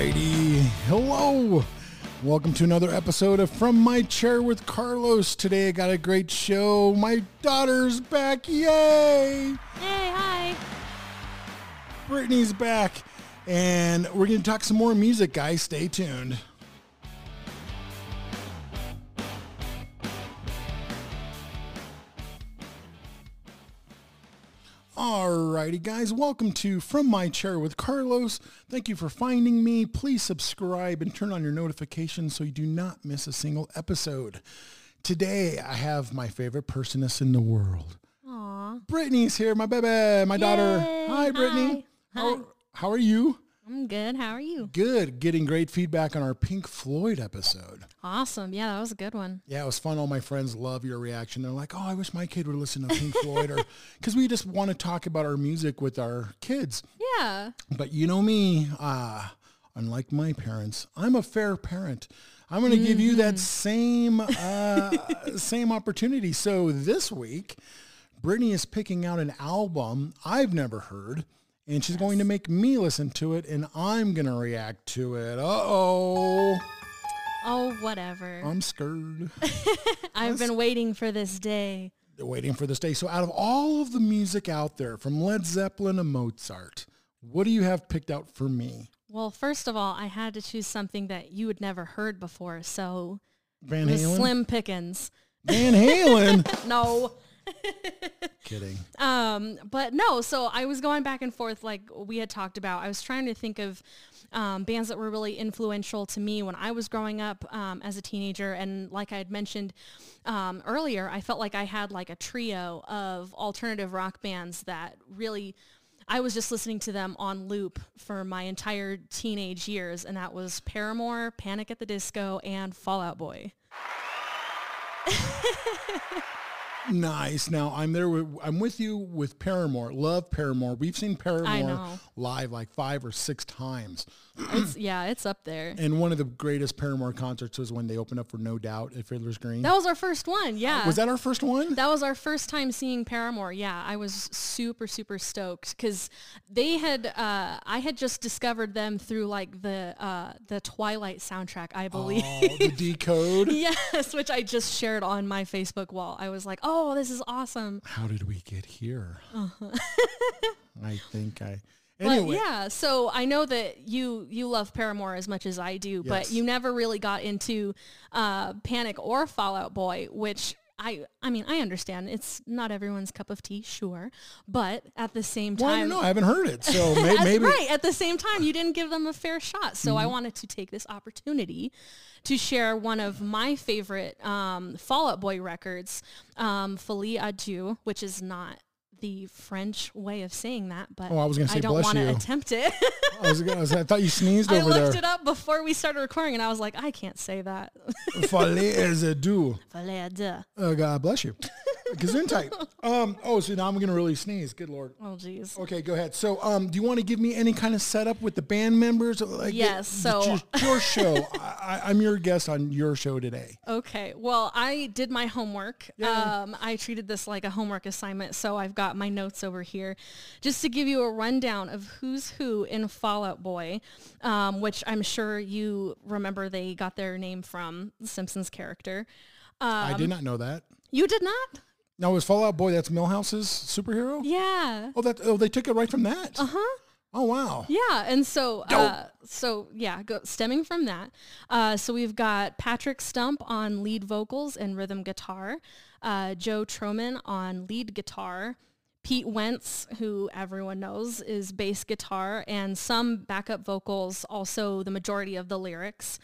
Alrighty. Hello. Welcome to another episode of From My Chair with Carlos. Today I got a great show. My daughter's back. Yay! Hey, hi. Brittany's back. And we're going to talk some more music, guys. Stay tuned. Alrighty, guys, welcome to From My Chair with Carlos. Thank you for finding me. Please subscribe and turn on your notifications so you do not miss a single episode. Today, I have my favorite personess in the world. Aw. Brittany's here, my baby, my daughter. Hi, Brittany. Hi. How, Hi. how are you? I'm good. How are you? Good. Getting great feedback on our Pink Floyd episode. Awesome. Yeah, that was a good one. Yeah, it was fun. All my friends love your reaction. They're like, "Oh, I wish my kid would listen to Pink Floyd," or because we just want to talk about our music with our kids. Yeah. But you know me, uh, unlike my parents, I'm a fair parent. I'm going to give you that same uh, same opportunity. So this week, Brittany is picking out an album I've never heard, and she's going to make me listen to it, and I'm going to react to it. Uh oh, Oh, whatever. I'm scared. I've been waiting for this day. waiting for this day. So out of all of the music out there, from Led Zeppelin to Mozart, what do you have picked out for me? Well, first of all, I had to choose something that you had never heard before, so Van Halen? Slim Pickens. Van Halen? No. Kidding. Um, but no, so I was going back and forth like we had talked about. I was trying to think of um, bands that were really influential to me when I was growing up um, as a teenager. And like I had mentioned um, earlier, I felt like I had like a trio of alternative rock bands that really I was just listening to them on loop for my entire teenage years. And that was Paramore, Panic at the Disco, and Fall Out Boy. Nice. Now I'm there. With, I'm with you with Paramore. Love Paramore. We've seen Paramore. Live like five or six times. It's, yeah, it's up there. And one of the greatest Paramore concerts was when they opened up for No Doubt at Fiddler's Green. That was our first one. Yeah. was that our first one? That was our first time seeing Paramore. Yeah, I was super, super stoked because they had, uh, I had just discovered them through like the uh, the Twilight soundtrack, I believe. Oh, the decode. yes, which I just shared on my Facebook wall. I was like, oh, this is awesome. How did we get here? I think I. But yeah, so I know that you you love Paramore as much as I do, Yes. but you never really got into uh, Panic or Fall Out Boy, which I I mean I understand it's not everyone's cup of tea, sure, but at the same well, I time, don't know. I haven't heard it, so may, maybe. right at the same time you didn't give them a fair shot so Mm-hmm. i wanted to take this opportunity to share one of my favorite um, fall out boy records um, Folie à Deux which is not the french way of saying that but Oh, I was gonna say don't want to attempt it I, was, gonna- I, I thought you sneezed i over looked there. it up before we started recording and i was like i can't say that is a do. Folie à Deux Oh, God bless you. Gesundheit. Um, oh, so now I'm going to really sneeze. Good Lord. oh jeez Okay, go ahead. So, um, do you want to give me any kind of setup with the band members? Like, Yes, so- it's your, show. I, I'm your guest on your show today. Okay. Well, I did my homework. Um, I treated this like a homework assignment, so I've got my notes over here, just to give you a rundown of who's who in Fall Out Boy, um, which I'm sure you remember they got their name from the Simpsons character. I Um, did not know that. You did not? Now, it was Fallout Boy that's Milhouse's superhero? Yeah. Oh, that oh they took it right from that. Uh huh. Oh wow. Yeah, and so uh, so yeah, go, stemming from that, uh, so we've got Patrick Stump on lead vocals and rhythm guitar, uh, Joe Trohman on lead guitar, Pete Wentz, who everyone knows is bass guitar, and some backup vocals, also the majority of the lyrics,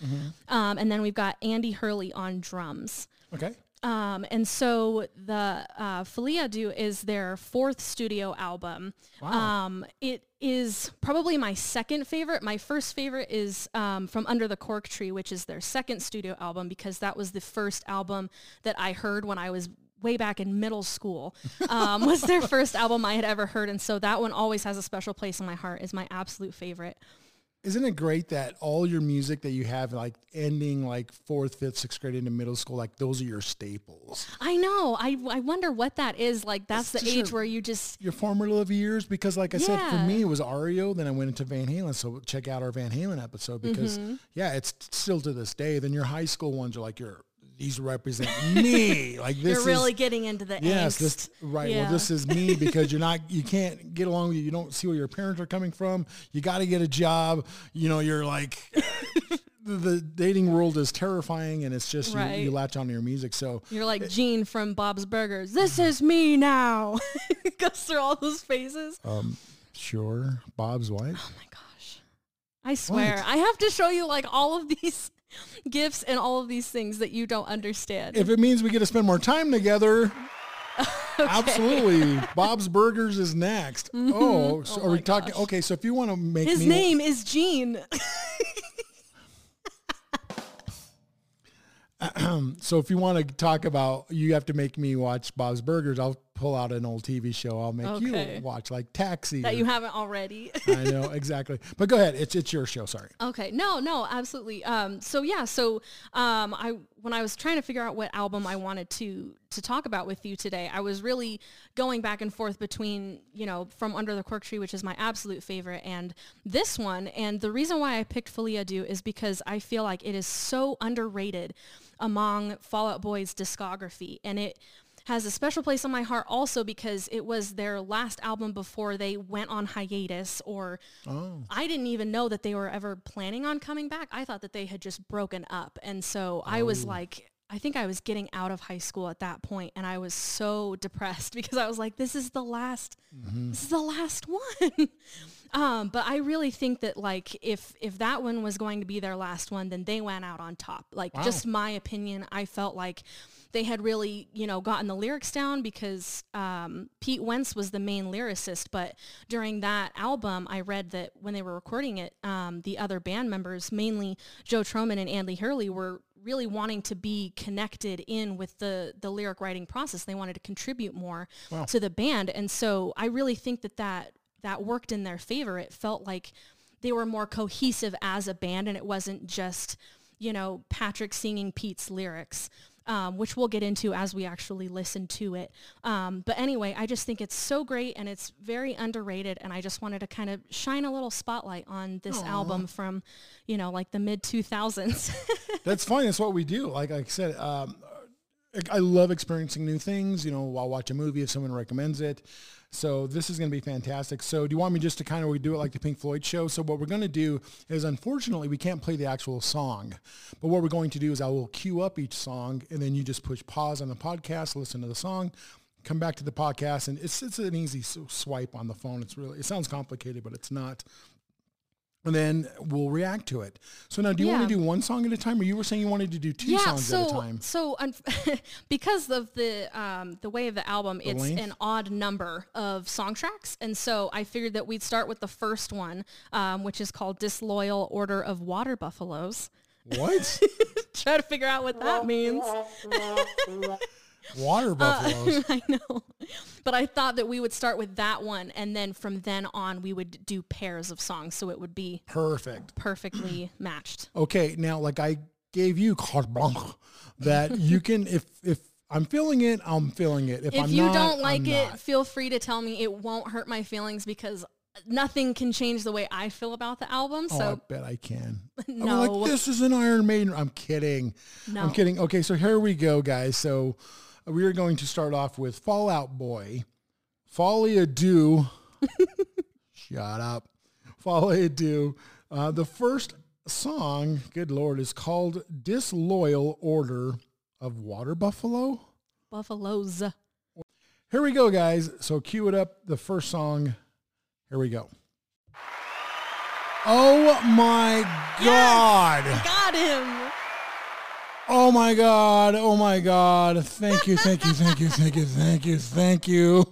um, and then we've got Andy Hurley on drums. Okay. Um, and so the uh, Folie à is their fourth studio album. Um, it is probably my second favorite. My first favorite is um, from Under the Cork Tree, which is their second studio album because that was the first album that I heard when I was way back in middle school um, was their first album I had ever heard. And so that one always has a special place in my heart is my absolute favorite. Isn't it great that all your music that you have like ending like fourth, fifth, sixth grade into middle school, like those are your staples. I know. I, I wonder what that is. Like that's It's the age your- where you just Your formative years, because like I said, for me it was REO. Then I went into Van Halen. So check out our Van Halen episode because Mm-hmm. yeah, it's still to this day. Then your high school ones are like your these represent me. Like this you're really is getting into the Yes, angst. this right. Yeah. Well, this is me because you're not, you can't get along with you. You don't see where your parents are coming from. You got to get a job. You know, you're like, the, dating world is terrifying, and it's just you, Right. you latch onto your music. So You're like Gene from Bob's Burgers. This is me now. Goes through all those phases. um, sure, Bob's wife. Oh my gosh. I swear. I have to show you like all of these gifts and all of these things that you don't understand. If it means we get to spend more time together. Absolutely. Bob's Burgers is next. Mm-hmm. Oh, oh, so Oh are we talking? gosh. Okay, so if you want to make His me name is Gene. So if you want to talk about, you have to make me watch Bob's Burgers. I'll pull out an old TV show. I'll make Okay. you watch like Taxi. that or- you haven't already. I know exactly. But go ahead. It's it's your show. Sorry. Okay. No, no, absolutely. Um, so yeah, so um, I when I was trying to figure out what album I wanted to to talk about with you today, I was really going back and forth between you know from Under the Cork Tree, which is my absolute favorite, and this one. And the reason why I picked Folie à Deux is because I feel like it is so underrated among Fall Out Boy's discography, and it has a special place on my heart also because it was their last album before they went on hiatus or Oh. I didn't even know that they were ever planning on coming back. I thought that they had just broken up. And so I was like, I think I was getting out of high school at that point and I was so depressed because I was like, this is the last, this is the last one. um, but I really think that like if, if that one was going to be their last one, then they went out on top. Like Wow. just my opinion, I felt like they had really, you know, gotten the lyrics down because um, Pete Wentz was the main lyricist. But during that album, I read that when they were recording it, um, the other band members, mainly Joe Trohman and Andy Hurley, were really wanting to be connected in with the the lyric writing process. They wanted to contribute more to the band, and so I really think that that that worked in their favor. It felt like they were more cohesive as a band, and it wasn't just you know Patrick singing Pete's lyrics um, which we'll get into as we actually listen to it. Um, but anyway, I just think it's so great and it's very underrated. And I just wanted to kind of shine a little spotlight on this album from, you know, like the mid 2000s. That's fine. That's what we do. Like I said, um, I love experiencing new things. You know, I'll watch a movie if someone recommends it. So this is going to be fantastic. So do you want me just to kind of we do it like the Pink Floyd show? So what we're going to do is, unfortunately, we can't play the actual song, but what we're going to do is I will cue up each song, and then you just push pause on the podcast, listen to the song, come back to the podcast, and it's it's an easy swipe on the phone. It's really it sounds complicated, but it's not. And then we'll react to it. So now, do you want to do one song at a time, or you were saying you wanted to do two yeah, songs so at a time? so un- because of the um, the way of the album, it's length? an odd number of song tracks, and so I figured that we'd start with the first one, um, which is called "Disloyal Order of Water Buffaloes." What? Try to figure out what that means. Water buffaloes. I know. But I thought that we would start with that one and then from then on we would do pairs of songs so it would be Perfect. perfectly matched. Okay, now like I gave you carte blanche that you can if if I'm feeling it, I'm feeling it. If, If you not, don't like I'm it, not. feel free to tell me. It won't hurt my feelings because nothing can change the way I feel about the album. Oh, I So bet I can. I'm No. like, this is an Iron Maiden. I'm kidding. No. I'm kidding. Okay, so here we go, guys. So uh, we are going to start off with Fall Out Boy, Folly Ado. Shut up. Folly Ado. Uh, the first song, good Lord, is called Disloyal Order of Water Buffalo. Buffaloes. Here we go, guys. So cue it up. The first song. Here we go. Oh my God. Got him. Oh my God. Oh my God. Thank you. Thank you. Thank you. Thank you. Thank you. Thank you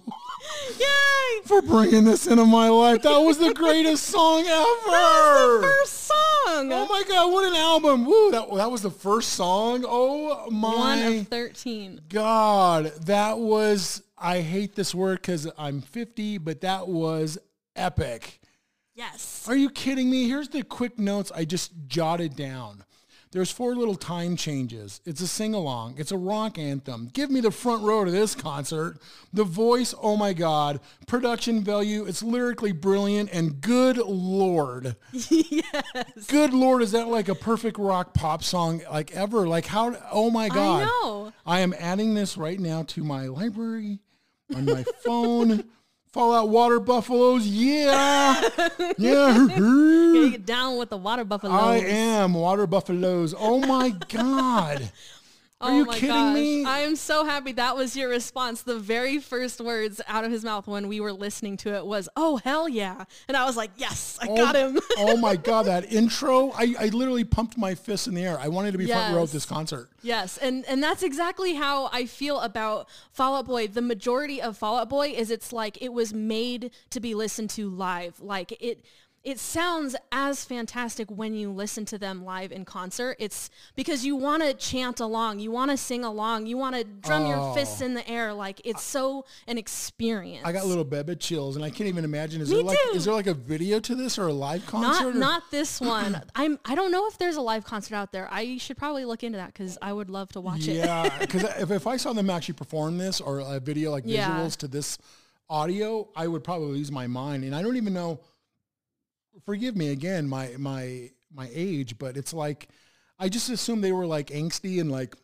Yay. for bringing this into my life. That was the greatest song ever. That was the First song. Oh my God. What an album. Woo. That, that was the first song. Oh my One of 13. God. That was, I hate this word because I'm 50, but that was epic. Yes. Are you kidding me? Here's the quick notes I just jotted down. There's four little time changes. It's a sing-along. It's a rock anthem. Give me the front row to this concert. The voice, oh my God. Production value, it's lyrically brilliant. And good Lord. yes. Good Lord, is that like a perfect rock pop song like ever? Like how, oh my God. I know. I am adding this right now to my library on my phone. Fallout Water Buffaloes, yeah, yeah. Get down with the water buffalo. I am Water Buffaloes. Oh my God. Are oh you my kidding gosh. me? I am so happy that was your response. The very first words out of his mouth when we were listening to it was, oh, hell yeah. And I was like, yes, I oh, got him. oh my God, that intro. I, I literally pumped my fists in the air. I wanted to be front row at this concert. Yes, and and that's exactly how I feel about Fall Out Boy. The majority of Fall Out Boy is it's like it was made to be listened to live. Like it it sounds as fantastic when you listen to them live in concert. It's because you want to chant along, you want to sing along, you want to drum your oh. fists in the air. Like it's so an experience. Oh. I got little bebe chills, and I can't even imagine. Is Me there like too. is there like a video to this or a live concert? not not this one. I'm I don't know if there's a live concert out there. I should probably look into that because I would love to watch it. Yeah, because if, if I saw them actually perform this or a video like Yeah. visuals to this audio, I would probably lose my mind. And I don't even know. Forgive me again, my my my age, but it's like I just assumed they were like angsty and like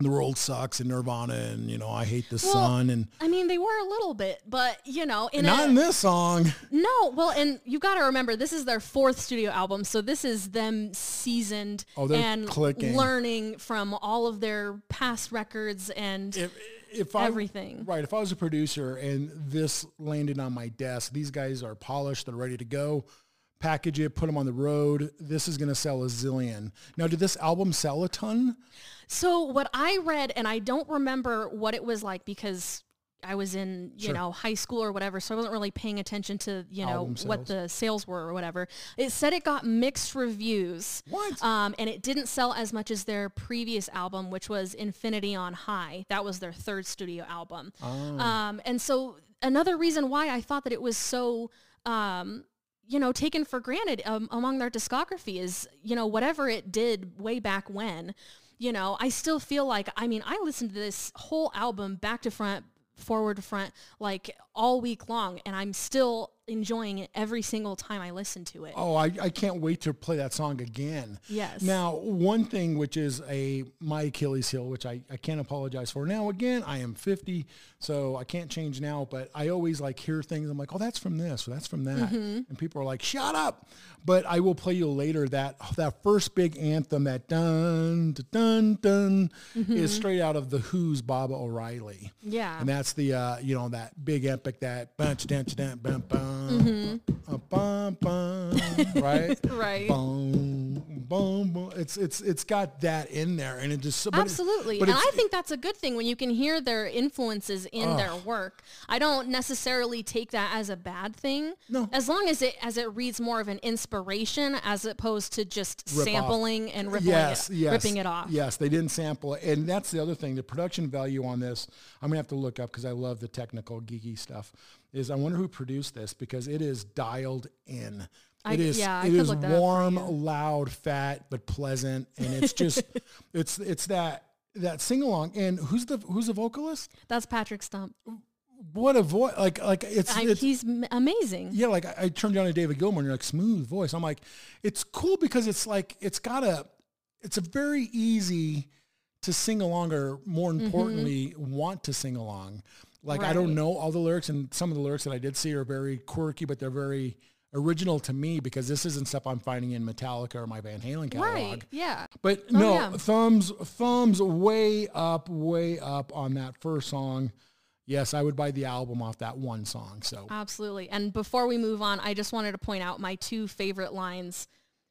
the world sucks and Nirvana and you know I hate the Well, sun and I mean, they were a little bit, but you know, in not a, in this song. no, well, and you've got to remember, this is their fourth studio album, so this is them seasoned Oh, and clicking. learning from all of their past records and If if I Everything. right, if I was a producer and this landed on my desk, these guys are polished, they're ready to go. Package it, put them on the road. This is going to sell a zillion. Now, did this album sell a ton? So what I read, and I don't remember what it was like because I was in, you Sure. know, high school or whatever, so I wasn't really paying attention to, you know, what the sales were or whatever. It said it got mixed reviews. What? Um, and it didn't sell as much as their previous album, which was Infinity on High. That was their third studio album. Oh. Um, and so another reason why I thought that it was so, um, you know, taken for granted um, among their discography is, you know, whatever it did way back when, you know, I still feel like, I mean, I listened to this whole album back to front, forward front, like all week long, and I'm still enjoying it every single time I listen to it. Oh, I, I can't wait to play that song again. Yes. Now, one thing which is a my Achilles heel, which I, I can't apologize for. Now, again, I am 50, so I can't change now, but I always like hear things. I'm like, oh, that's from this, or that's from that. Mm-hmm. And people are like, shut up. But I will play you later that that first big anthem, that dun, dun, dun, Mm-hmm. is straight out of The Who's Baba O'Riley. Yeah. And that's the, uh, you know, that big epic, that bunch, dun, dun, bum, bum, uh, bum, bum, right? Mm-hmm. Right. Boom, boom, boom. It's it's it's got that in there, and it just but it- Absolutely. but and I think that's a good thing when you can hear their influences in their work. I don't necessarily take that as a bad thing. No. As long as it as it reads more of an inspiration as opposed to just Rip off. sampling and ripping yes, it, yes, ripping it off. Yes, they didn't sample it, and that's the other thing. The production value on this, I'm gonna have to look up because I love the technical geeky stuff. Is I wonder who produced this because it is dialed in. I- It is yeah, I it is look that up warm, loud, fat, but pleasant, and it's just it's it's that that sing along. And who's the who's the vocalist? That's Patrick Stump. What a voice! Like like it's, I, it's he's amazing. yeah, like I, I turned down to David Gilmour and you're like smooth voice. I'm like, it's cool because it's like it's got a it's a very easy to sing along or more mm-hmm. importantly want to sing along. Like I don't know all the lyrics and some of the lyrics that I did see are very quirky, but they're very original to me because this isn't stuff I'm finding in Metallica or my Van Halen catalog. Right. Yeah. But Oh, no, yeah. thumbs thumbs way up, way up on that first song. Yes, I would buy the album off that one song. So Absolutely. And before we move on, I just wanted to point out my two favorite lines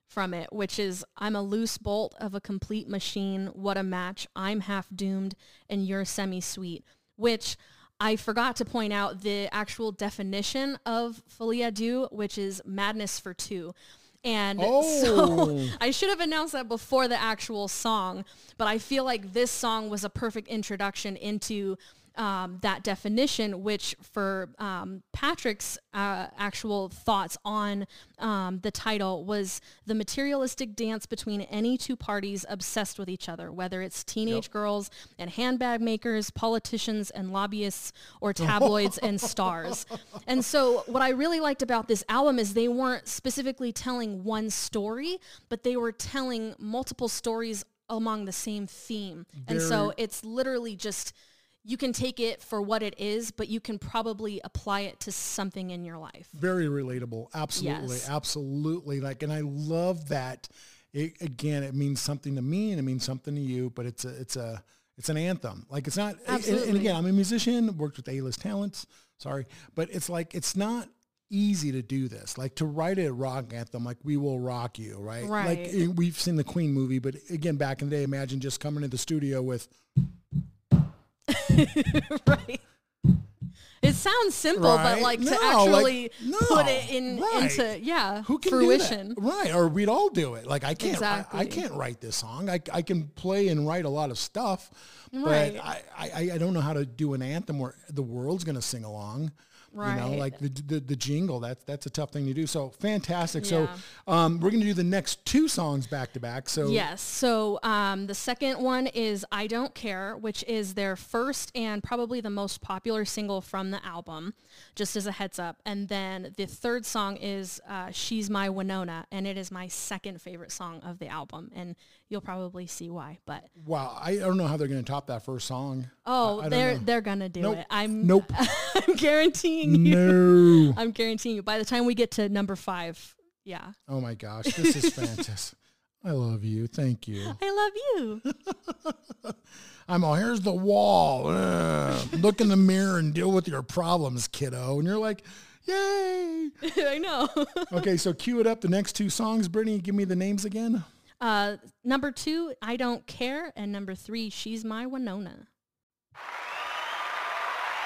from it, which is I'm a loose bolt of a complete machine. What a match. I'm half doomed and you're semi-sweet, which I forgot to point out the actual definition of folie à deux, which is madness for two. And Oh. so I should have announced that before the actual song, but I feel like this song was a perfect introduction into um, that definition, which for um, Patrick's uh, actual thoughts on um, the title was the materialistic dance between any two parties obsessed with each other, whether it's teenage yep. girls and handbag makers, politicians and lobbyists, or tabloids and stars. And so what I really liked about this album is they weren't specifically telling one story, but they were telling multiple stories along the same theme. Very and so it's literally just you can take it for what it is, but you can probably apply it to something in your life. Very relatable. Absolutely. Yes. Absolutely. Like, and I love that. It, again, it means something to me and it means something to you, but it's a, it's a, it's an anthem. Like it's not, and, and again, I'm a musician, worked with A-list talents, sorry, but it's like, it's not easy to do this. Like to write a rock anthem, like "We Will Rock You," right? Right. Like we've seen the Queen movie, but again, back in the day, imagine just coming to the studio with right. It sounds simple, right? but like no, to actually like, no, put it in right. into yeah Who can fruition, right? Or we'd all do it. Like I can't, exactly. I, I, can't write this song. I, I can play and write a lot of stuff, right. but I, I I don't know how to do an anthem where the world's going to sing along. Right. You know, like the, the, the jingle. That's that's a tough thing to do. So fantastic. Yeah. So um, we're gonna do the next two songs back to back. So yes. So um, the second one is "I Don't Care," which is their first and probably the most popular single from the album. Just as a heads up. And then the third song is uh, "She's My Winona," and it is my second favorite song of the album. And you'll probably see why. But wow, I don't know how they're gonna top that first song. Oh, I, I they're they're gonna do nope. it. I'm nope. I'm guaranteeing you. No. I'm guaranteeing you. By the time we get to number five, yeah. Oh my gosh, this is fantastic. I love you. Thank you. I love you. I'm all, here's the wall. Look in the mirror and deal with your problems, kiddo. And you're like, yay. I know. okay, so cue it up. The next two songs, Brittany, give me the names again. Uh, number two, I Don't Care. And number three, She's My Winona.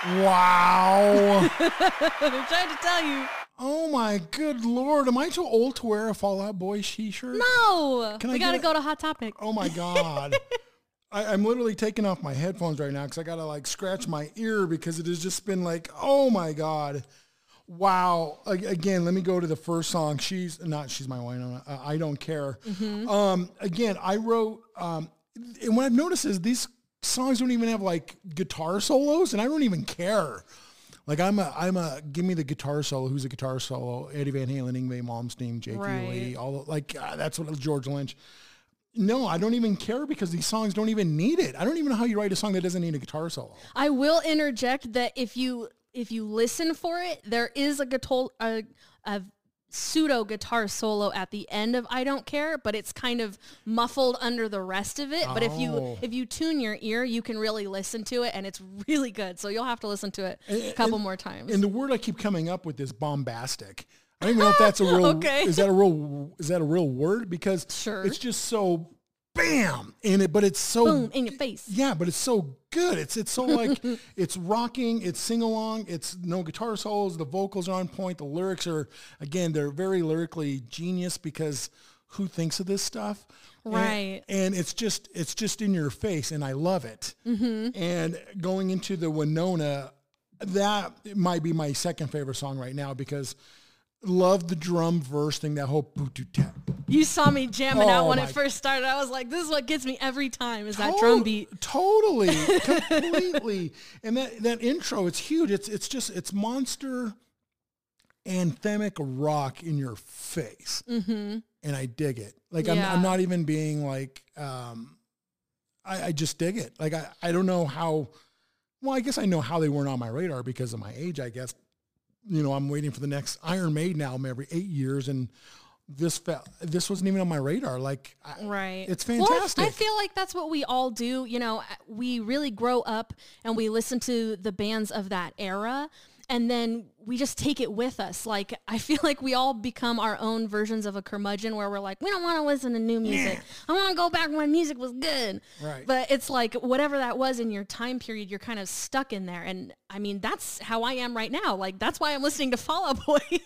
Wow. I'm trying to tell you. Oh my good lord. Am I too old to wear a Fall Out Boy t-shirt? No. Can we got to go to Hot Topic. Oh my God. I, am literally taking off my headphones right now because I got to like scratch my ear because it has just been like, oh my God. Wow. Again, let me go to the first song. She's not, she's my wine. Uh, I don't care. Mm-hmm. Um, again, I wrote, um, and what I've noticed is these songs don't even have like guitar solos, and I don't even care. Like I'm a I'm a give me the guitar solo. Who's a guitar solo? Eddie Van Halen, Yngwie Malmsteen, Jake right. Lee, all like uh, that's what George Lynch. No, I don't even care because these songs don't even need it. I don't even know how you write a song that doesn't need a guitar solo. I will interject that if you if you listen for it, there is a guitar a, a pseudo guitar solo at the end of I don't care, but it's kind of muffled under the rest of it. But if you oh. if you tune your ear, you can really listen to it and it's really good. So you'll have to listen to it a couple more times. And the word I keep coming up with is bombastic. I don't even know if that's a real okay. is that a real is that a real word because sure. it's just so bam in it, but it's so boom in your face. Yeah, but it's so good. It's it's so like it's rocking. It's sing along. It's no guitar solos. The vocals are on point. The lyrics are again they're very lyrically genius because who thinks of this stuff? Right. And, and it's just it's just in your face, and I love it. Mm-hmm. And going into the Winona, that might be my second favorite song right now because love the drum verse thing, that whole boot to t You saw me jamming oh out when it first started. I was like, this is what gets me every time is that drum beat. Totally. completely. And that, that intro, it's huge. It's it's just it's monster anthemic rock in your face. Mm-hmm. And I dig it. Like yeah. I'm I'm not even being like um I, I just dig it. Like I, I don't know how well, I guess I know how they weren't on my radar because of my age, I guess you know, I'm waiting for the next Iron Maiden album every eight years, and this felt this wasn't even on my radar. Like, right, it's fantastic. Well, I feel like that's what we all do. You know, we really grow up and we listen to the bands of that era and then we just take it with us. Like I feel like we all become our own versions of a curmudgeon where we're like, we don't want to listen to new music. I want to go back when music was good. Right. But it's like whatever that was in your time period, you're kind of stuck in there. And I mean, that's how I am right now. Like that's why I'm listening to Fall Out Boy.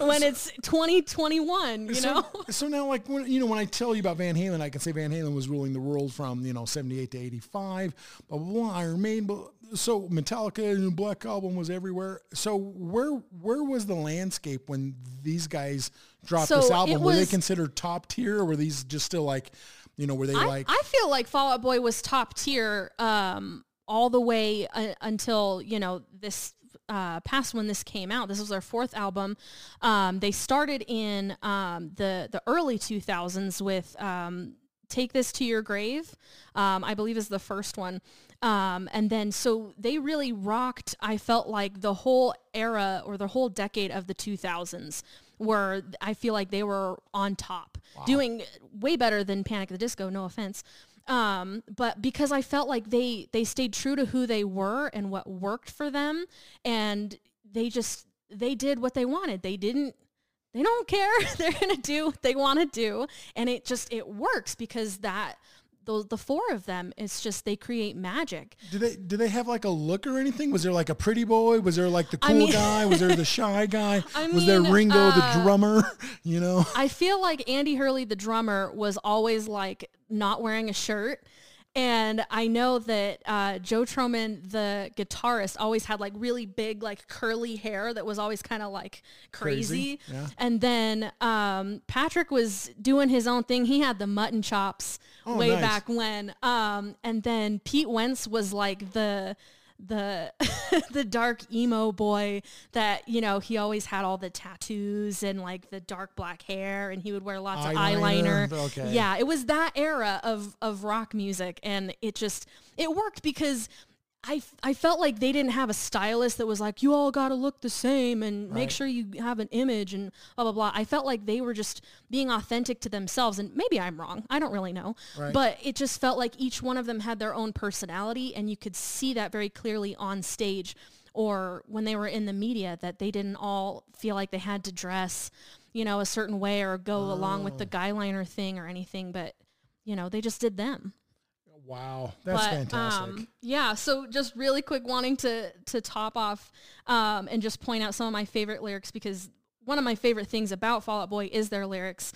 when it's 2021, you so, know? so now like when you know when I tell you about Van Halen, I can say Van Halen was ruling the world from you know 78 to 85, blah blah blah. Iron Maiden, so Metallica and Black Album was everywhere. So where where was the landscape when these guys dropped So this album? were they considered top tier, or were these just still like, you know, were they I, like? I feel like Fall Out Boy was top tier um, all the way uh, until, you know, this uh, past when this came out. This was their fourth album. Um, they started in um, the, the early 2000s with um, Take This to Your Grave, um, I believe is the first one. Um, and then so they really rocked, I felt like the whole era or the whole decade of the 2000s where I feel like they were on top, doing way better than Panic at the Disco, no offense. Um, but because I felt like they they stayed true to who they were and what worked for them, and they just they did what they wanted. They didn't they don't care. They're gonna do what they want to do, and it just it works because that the the four of them, it's just they create magic. Did they did they have like a look or anything? Was there like a pretty boy? Was there like the I cool mean- guy? Was there the shy guy? I was there mean, Ringo the uh, drummer? You know, I feel like Andy Hurley, the drummer, was always like not wearing a shirt. And I know that uh, Joe Trohman, the guitarist, always had like really big, like curly hair that was always kind of like crazy. Crazy, yeah. And then um, Patrick was doing his own thing. He had the mutton chops Oh, way nice. back when. Um, and then Pete Wentz was like the the the dark emo boy that you know he always had all the tattoos and like the dark black hair and he would wear lots Eyeliner, of eyeliner okay. yeah it was that era of of rock music and it just it worked because I, I felt like they didn't have a stylist that was like you all got to look the same and make sure you have an image and blah blah blah. I felt like they were just being authentic to themselves and maybe I'm wrong. I don't really know. Right. But it just felt like each one of them had their own personality and you could see that very clearly on stage or when they were in the media that they didn't all feel like they had to dress, you know, a certain way or go along with the Oh. guyliner thing or anything, but you know, they just did them wow, that's but, fantastic. Um, yeah. So just really quick, wanting to to top off um, and just point out some of my favorite lyrics because one of my favorite things about Fall Out Boy is their lyrics.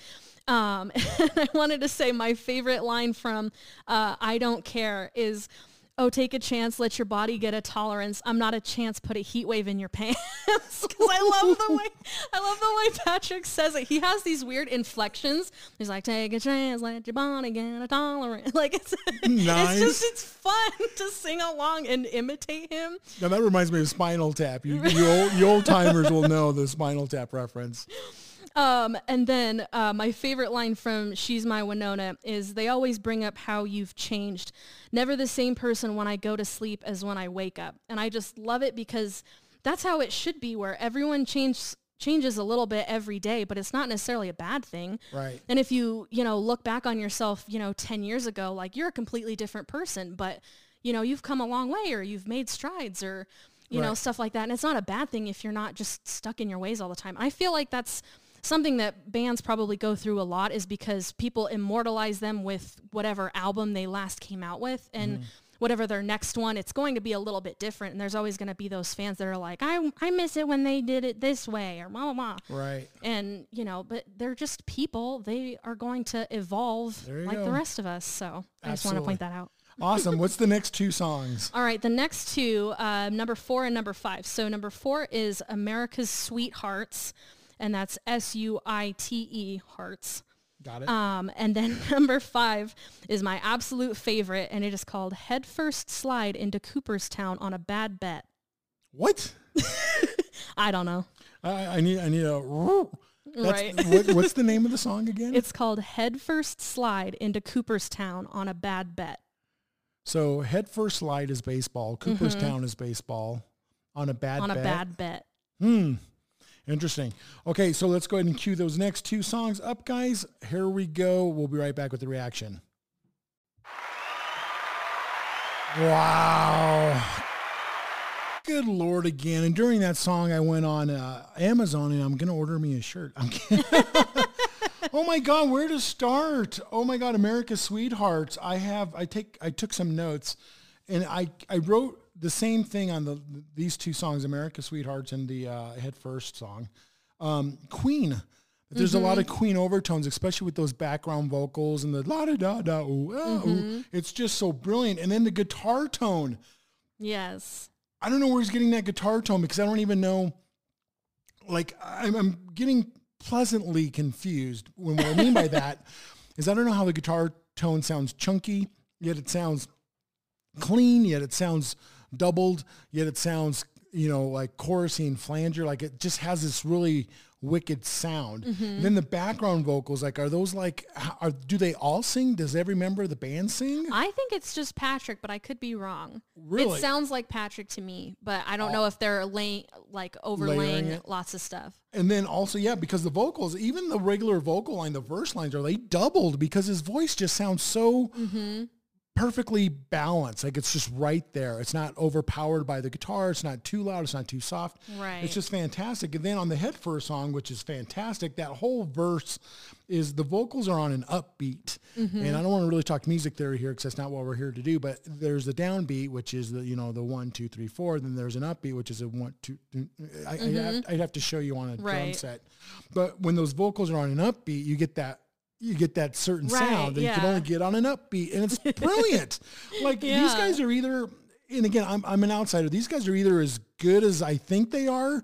Um, and I wanted to say my favorite line from uh, "I Don't Care" is. Oh, take a chance. Let your body get a tolerance. I'm not a chance. Put a heat wave in your pants. Because I love the way I love the way Patrick says it. He has these weird inflections. He's like, take a chance. Let your body get a tolerance. Like it's Nice. it's just it's fun to sing along and imitate him. Now that reminds me of Spinal Tap. You, you old, you old timers will know the Spinal Tap reference. Um, and then uh, my favorite line from She's My Winona is they always bring up how you've changed. Never the same person when I go to sleep as when I wake up. And I just love it because that's how it should be where everyone changes changes a little bit every day, but it's not necessarily a bad thing. Right. And if you, you know, look back on yourself, you know, 10 years ago, like you're a completely different person, but you know, you've come a long way or you've made strides or, you know, stuff like that. And it's not a bad thing if you're not just stuck in your ways all the time. I feel like that's something that bands probably go through a lot is because people immortalize them with whatever album they last came out with and whatever their next one it's going to be a little bit different and there's always going to be those fans that are like I, I miss it when they did it this way or blah blah blah Right. and you know but they're just people they are going to evolve like go. the rest of us so i just want to point that out Awesome. What's the next two songs? all right the next two uh, number four and number five so number four is america's suitehearts and that's s-u-i-t-e hearts Got it. um, and then number five is my absolute favorite and it is called head first slide into cooperstown on a bad bet what? i don't know I, I need I need a. That's, Right. what, what's the name of the song again? it's called head first slide into cooperstown on a bad bet so head first slide is baseball. Cooperstown is baseball. On a bad Mm-hmm. on bet. a bad bet Hmm. Interesting. Okay, so let's go ahead and cue those next two songs up, guys. Here we go. We'll be right back with the reaction. Wow. Good Lord again. And during that song, I went on uh, Amazon and I'm going to order me a shirt. I'm kidding. oh my God, where to start? Oh my God, America's Suitehearts. I have, I take, I took some notes and I, I wrote the same thing on the, these two songs, America's Suitehearts and the uh, Head First song. um, Queen. There's mm-hmm. a lot of Queen overtones, especially with those background vocals and the la da da da ooh, ah, mm-hmm. ooh. It's just so brilliant. And then the guitar tone. Yes. I don't know where he's getting that guitar tone because I don't even know. Like I'm, I'm getting pleasantly confused. When what I mean by that is I don't know how the guitar tone sounds chunky, yet it sounds clean, yet it sounds doubled, yet it sounds you know like chorusy and flanger. Like it just has this really wicked sound. Mm-hmm. Then the background vocals, like, are those like, are do they all sing? Does every member of the band sing? I think it's just Patrick, but I could be wrong. Really? It sounds like Patrick to me, but I don't oh. know if they're laying like overlaying lots of stuff. And then also, yeah, because the vocals, even the regular vocal line, the verse lines are they doubled because his voice just sounds so. Mm-hmm perfectly balanced. Like it's just right there. It's not overpowered by the guitar. It's not too loud. It's not too soft. Right. It's just fantastic. And then on the head first song, which is fantastic, that whole verse is the vocals are on an upbeat. Mm-hmm. And I don't want to really talk music theory here because that's not what we're here to do. But there's the downbeat, which is the you know the one two three four. Then there's an upbeat, which is a one two. I, mm-hmm. I'd, have, I'd, have, to show you on a right. drum set. But when those vocals are on an upbeat, you get that you get that certain right, sound that yeah. you can only get on an upbeat and it's brilliant like yeah. these guys are either and again I'm, I'm an outsider these guys are either as good as i think they are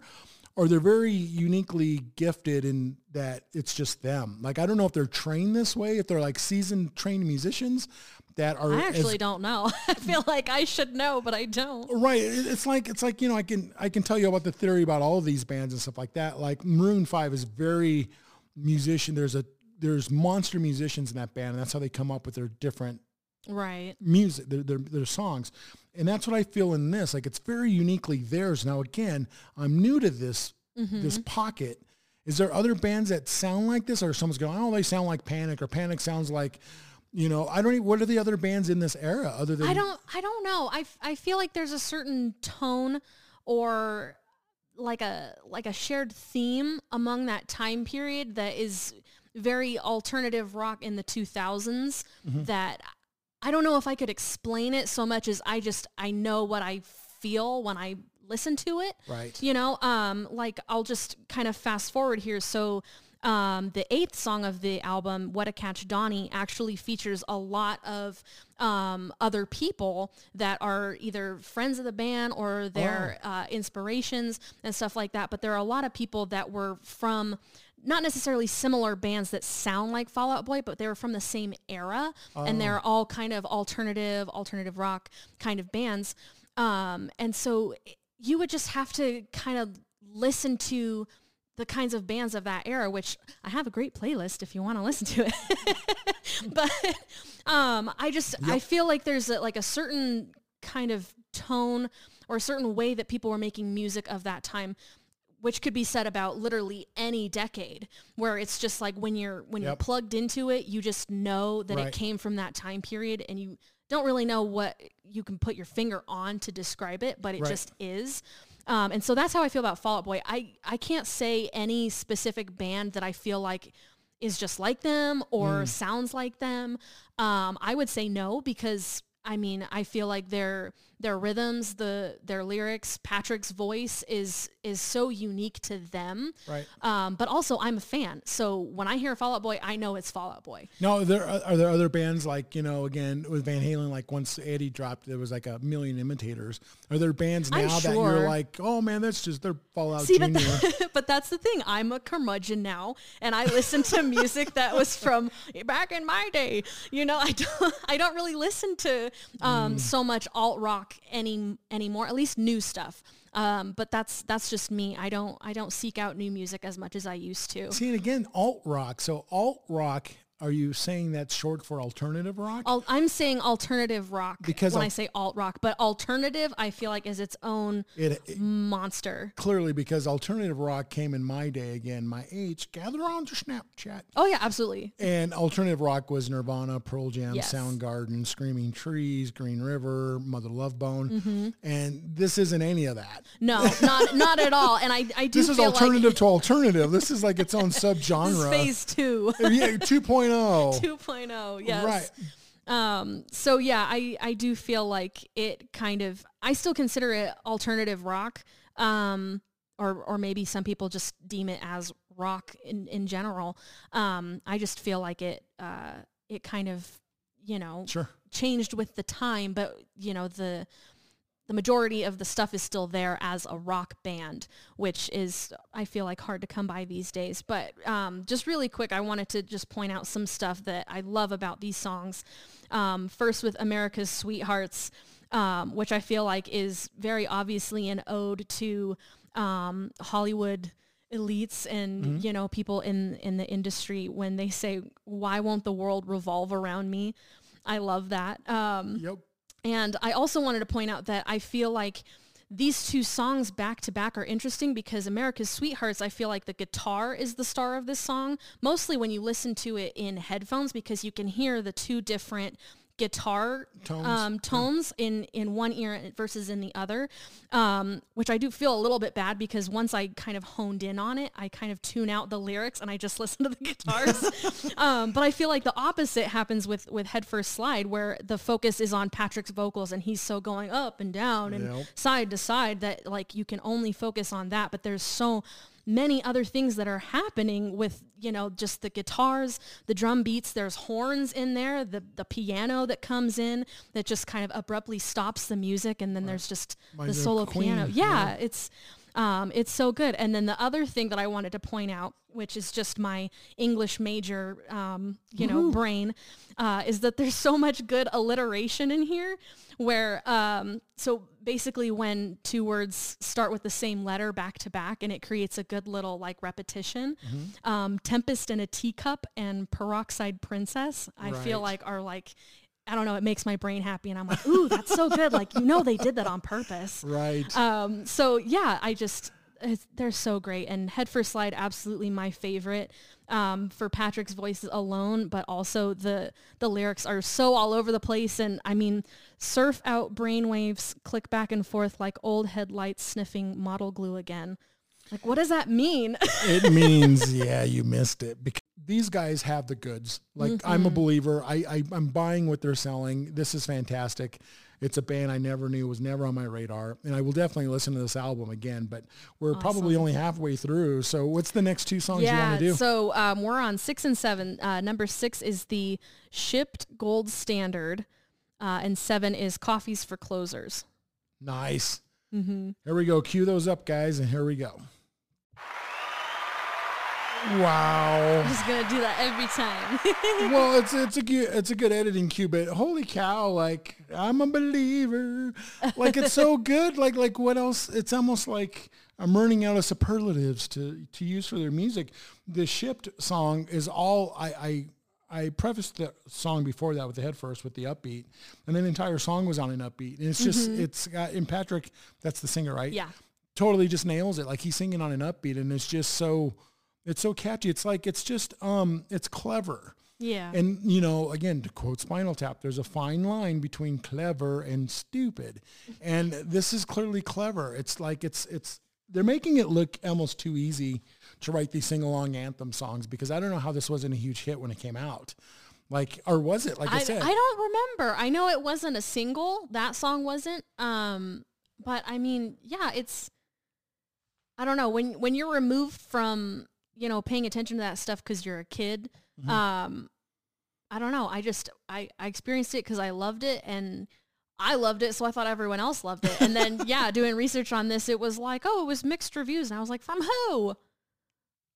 or they're very uniquely gifted in that it's just them like i don't know if they're trained this way if they're like seasoned trained musicians that are I actually as, don't know. I feel like I should know, but I don't. Right. It's like it's like, you know, I can I can tell you about the theory about all of these bands and stuff like that. Like Maroon 5 is very musician. There's a there's monster musicians in that band, and that's how they come up with their different right music, their, their, their songs. And that's what I feel in this. Like it's very uniquely theirs. Now again, I'm new to this mm-hmm. this pocket. Is there other bands that sound like this, or someone's going, oh, they sound like Panic, or Panic sounds like, you know, I don't. Even, what are the other bands in this era other than? I don't. I don't know. I I feel like there's a certain tone or like a like a shared theme among that time period that is very alternative rock in the 2000s mm-hmm. that I don't know if I could explain it so much as I just I know what I feel when I listen to it. Right. You know, um, like I'll just kind of fast forward here. So um, the eighth song of the album, What a Catch Donnie, actually features a lot of um, other people that are either friends of the band or their oh. uh, inspirations and stuff like that. But there are a lot of people that were from not necessarily similar bands that sound like Fall Out Boy, but they were from the same era, oh. and they're all kind of alternative, alternative rock kind of bands. Um, and so you would just have to kind of listen to the kinds of bands of that era, which I have a great playlist if you want to listen to it. but um, I just yep. I feel like there's a, like a certain kind of tone or a certain way that people were making music of that time which could be said about literally any decade where it's just like when you're when yep. you're plugged into it you just know that right. it came from that time period and you don't really know what you can put your finger on to describe it but it right. just is um, and so that's how i feel about fall out boy i i can't say any specific band that i feel like is just like them or mm. sounds like them um, i would say no because i mean i feel like they're their rhythms, the their lyrics, Patrick's voice is is so unique to them. Right. Um, but also, I'm a fan, so when I hear Fall Out Boy, I know it's Fall Out Boy. No, there are, are there other bands like you know again with Van Halen. Like once Eddie dropped, there was like a million imitators. Are there bands now sure. that you're like, oh man, that's just they're Fall Out See, Junior. But, but that's the thing. I'm a curmudgeon now, and I listen to music that was from back in my day. You know, I don't I don't really listen to um, mm. so much alt rock rock any anymore. At least new stuff. Um, but that's that's just me. I don't I don't seek out new music as much as I used to. See, and again, alt rock. So alt rock are you saying that's short for alternative rock? I'm saying alternative rock because when I'll, I say alt rock, but alternative I feel like is its own it, it, monster. Clearly, because alternative rock came in my day again, my age. Gather on to Snapchat. Oh yeah, absolutely. And alternative rock was Nirvana, Pearl Jam, yes. Soundgarden, Screaming Trees, Green River, Mother Love Bone, mm-hmm. and this isn't any of that. No, not not at all. And I I do. This is alternative like, to alternative. This is like its own subgenre. phase two. yeah, two 2.0. 2.0, yes. Right. Um, so yeah, I, I do feel like it kind of, I still consider it alternative rock. Um, or or maybe some people just deem it as rock in in general. Um, I just feel like it uh, it kind of you know Sure. changed with the time, but you know the the majority of the stuff is still there as a rock band, which is I feel like hard to come by these days. But um, just really quick, I wanted to just point out some stuff that I love about these songs. Um, first, with America's Suitehearts, um, which I feel like is very obviously an ode to um, Hollywood elites and you know people in in the industry when they say why won't the world revolve around me i love that um Yep. And I also wanted to point out that I feel like these two songs back to back are interesting because America's Suitehearts, I feel like the guitar is the star of this song, mostly when you listen to it in headphones because you can hear the two different guitar Tones. um, tones in, in one ear versus in the other, um, which I do feel a little bit bad because once I kind of honed in on it, I kind of tune out the lyrics and I just listen to the guitars. um, but I feel like the opposite happens with, with Head First Slide where the focus is on Patrick's vocals and he's so going up and down and Yep. side to side that like you can only focus on that. But there's so many other things that are happening with you know just the guitars the drum beats. There's horns in there the the piano that comes in that just kind of abruptly stops the music and then there's just By the solo piano. Queen, yeah, it's um, it's so good. And then the other thing that i wanted to point out which is just my english major um, you know brain uh, is that there's so much good alliteration in here where um, so basically when two words start with the same letter back to back and it creates a good little like repetition um, tempest in a teacup and peroxide princess i feel like are like i don't know it makes my brain happy and i'm like ooh that's so good like you know they did that on purpose Right. um, so yeah, I just it's, they're so great, and Head First Slide absolutely my favorite um, for Patrick's voice alone, but also the the lyrics are so all over the place, and I mean, surf out brainwaves, click back and forth like old headlights sniffing model glue again. Like, what does that mean? it means yeah you missed it because these guys have the goods like i'm Mm-hmm. a believer I, I i'm buying what they're selling this is fantastic it's a band i never knew was never on my radar and i will definitely listen to this album again but we're probably only halfway through so what's the next two songs you want to do so um, we're on six and seven. Uh, number six is the shipped gold standard, uh, and seven is coffees for closers. nice Mm-hmm. here we go cue those up guys and here we go wow I'm just gonna do that every time. well, it's it's a good it's a good editing cue, but holy cow! Like I'm a believer. Like it's so good. Like like what else? It's almost like I'm running out of superlatives to to use for their music. The shipped song is all I. I I prefaced the song before that with the head first with the upbeat, and then the entire song was on an upbeat. And it's just mm-hmm. it's got and Patrick, that's the singer, right? yeah. totally just nails it. Like he's singing on an upbeat, and it's just so it's so catchy. It's like it's just um it's clever. Yeah. And you know, again, to quote Spinal Tap, there's a fine line between clever and stupid, and this is clearly clever. It's like it's it's they're making it look almost too easy to write these sing along anthem songs because I don't know how this wasn't a huge hit when it came out, like or was it? Like I, I, said, I don't remember. I know it wasn't a single. That song wasn't. Um, but I mean, yeah, it's. I don't know when when you're removed from you know paying attention to that stuff because you're a kid. Mm-hmm. Um, I don't know. I just I I experienced it because I loved it and. I loved it, so I thought everyone else loved it. And then, yeah, doing research on this, it was like, oh, it was mixed reviews. And I was like, from who?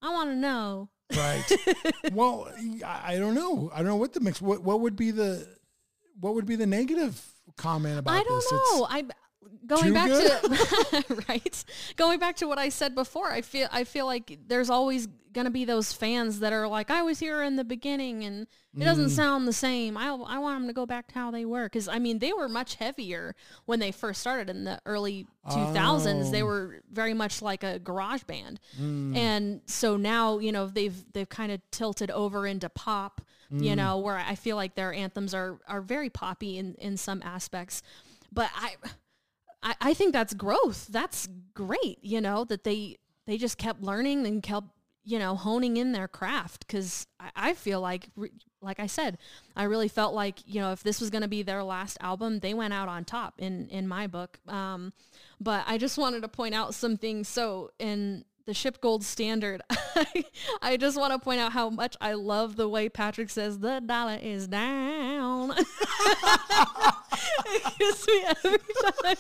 I want to know. Right. well, I don't know. I don't know what the mix. What what would be the what would be the negative comment about I don't this? It's- know. I going too back good? to right. Going back to what I said before, I feel I feel like there's always going to be those fans that are like, I was here in the beginning and it doesn't Mm. sound the same. I I want them to go back to how they were because I mean they were much heavier when they first started in the early 2000s. They Oh. were very much like a garage band, Mm. and so now you know they've they've kind of tilted over into pop. Mm. You know where I feel like their anthems are are very poppy in in some aspects, but I. I, I think that's growth. That's great, you know, that they they just kept learning and kept, you know, honing in their craft. Because I, I feel like like I said, I really felt like, you know, if this was going to be their last album, they went out on top in, in my book. Um, but I just wanted to point out some things. So in the ship gold standard, I just want to point out how much I love the way Patrick says the dollar is down. it me every time.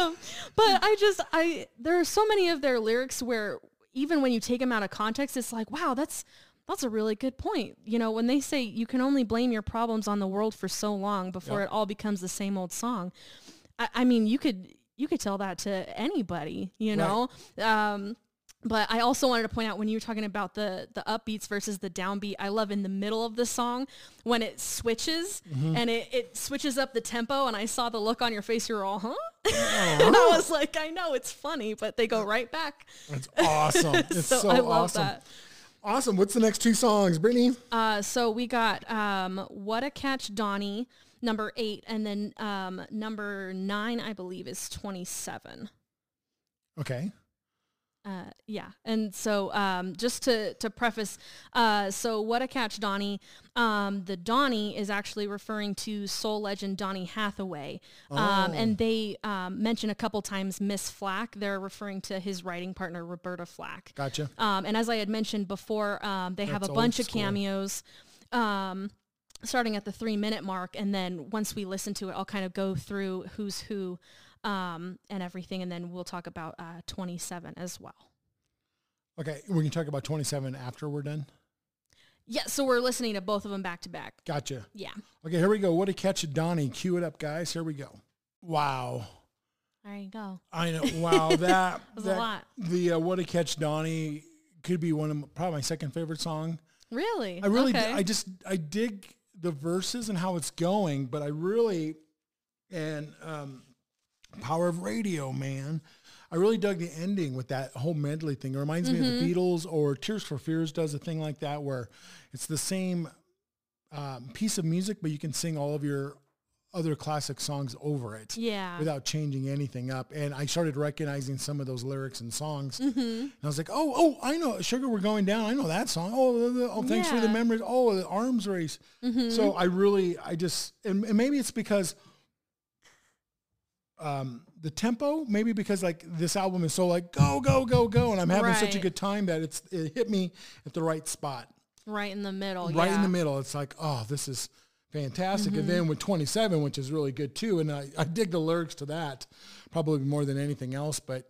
Um, but I just, I, there are so many of their lyrics where even when you take them out of context, it's like, wow, that's, that's a really good point. You know, when they say you can only blame your problems on the world for so long before yep. it all becomes the same old song. I, I, mean, you could you could tell that to anybody, you know. Right. Um, but I also wanted to point out when you were talking about the the upbeats versus the downbeat, I love in the middle of the song when it switches mm-hmm. and it, it switches up the tempo and I saw the look on your face, you're all, huh? and I was like, I know it's funny, but they go right back. That's awesome. It's so, so I love awesome. that. Awesome. What's the next two songs, Brittany? Uh, so we got um, What a Catch Donnie, number eight, and then um, number nine, I believe, is 27. Okay. Uh, yeah, and so um, just to to preface, uh, so what a catch, Donnie. Um, the Donnie is actually referring to soul legend Donny Hathaway, um, oh. and they um, mention a couple times Miss Flack. They're referring to his writing partner Roberta Flack. Gotcha. Um, and as I had mentioned before, um, they That's have a bunch of cameos starting at the three minute mark. And then once we listen to it, I'll kind of go through who's who um, and everything. And then we'll talk about uh, 27 as well. Okay. We can talk about 27 after we're done. Yeah, so we're listening to both of them back to back. Gotcha. Yeah. Okay, here we go. What a catch, Donnie. Cue it up, guys. Here we go. Wow. There you go. I know. Wow, that, that was that, a lot. The uh, "What a Catch, Donnie" could be one of my, probably my second favorite song. Really? I really, okay. I just, I dig the verses and how it's going, but I really, and um, Power of Radio, man. I really dug the ending with that whole medley thing. It reminds mm-hmm. me of the mm-hmm. Beatles or Tears for Fears does a thing like that where it's the same um, piece of music, but you can sing all of your other classic songs over it yeah. without changing anything up. And I started recognizing some of those lyrics and songs. Mm-hmm. And I was like, oh, oh, I know. Sugar, we're going down. I know that song. Oh, the, oh thanks yeah. for the memories. Oh, the arms race. Mm-hmm. So I really, I just, and, and maybe it's because um, the tempo, maybe because like this album is so like go go go go, and I'm having right. such a good time that it's it hit me at the right spot, right in the middle, right yeah. in the middle. It's like oh, this is fantastic. Mm-hmm. And then with 27, which is really good too, and I, I dig the lyrics to that probably more than anything else, but.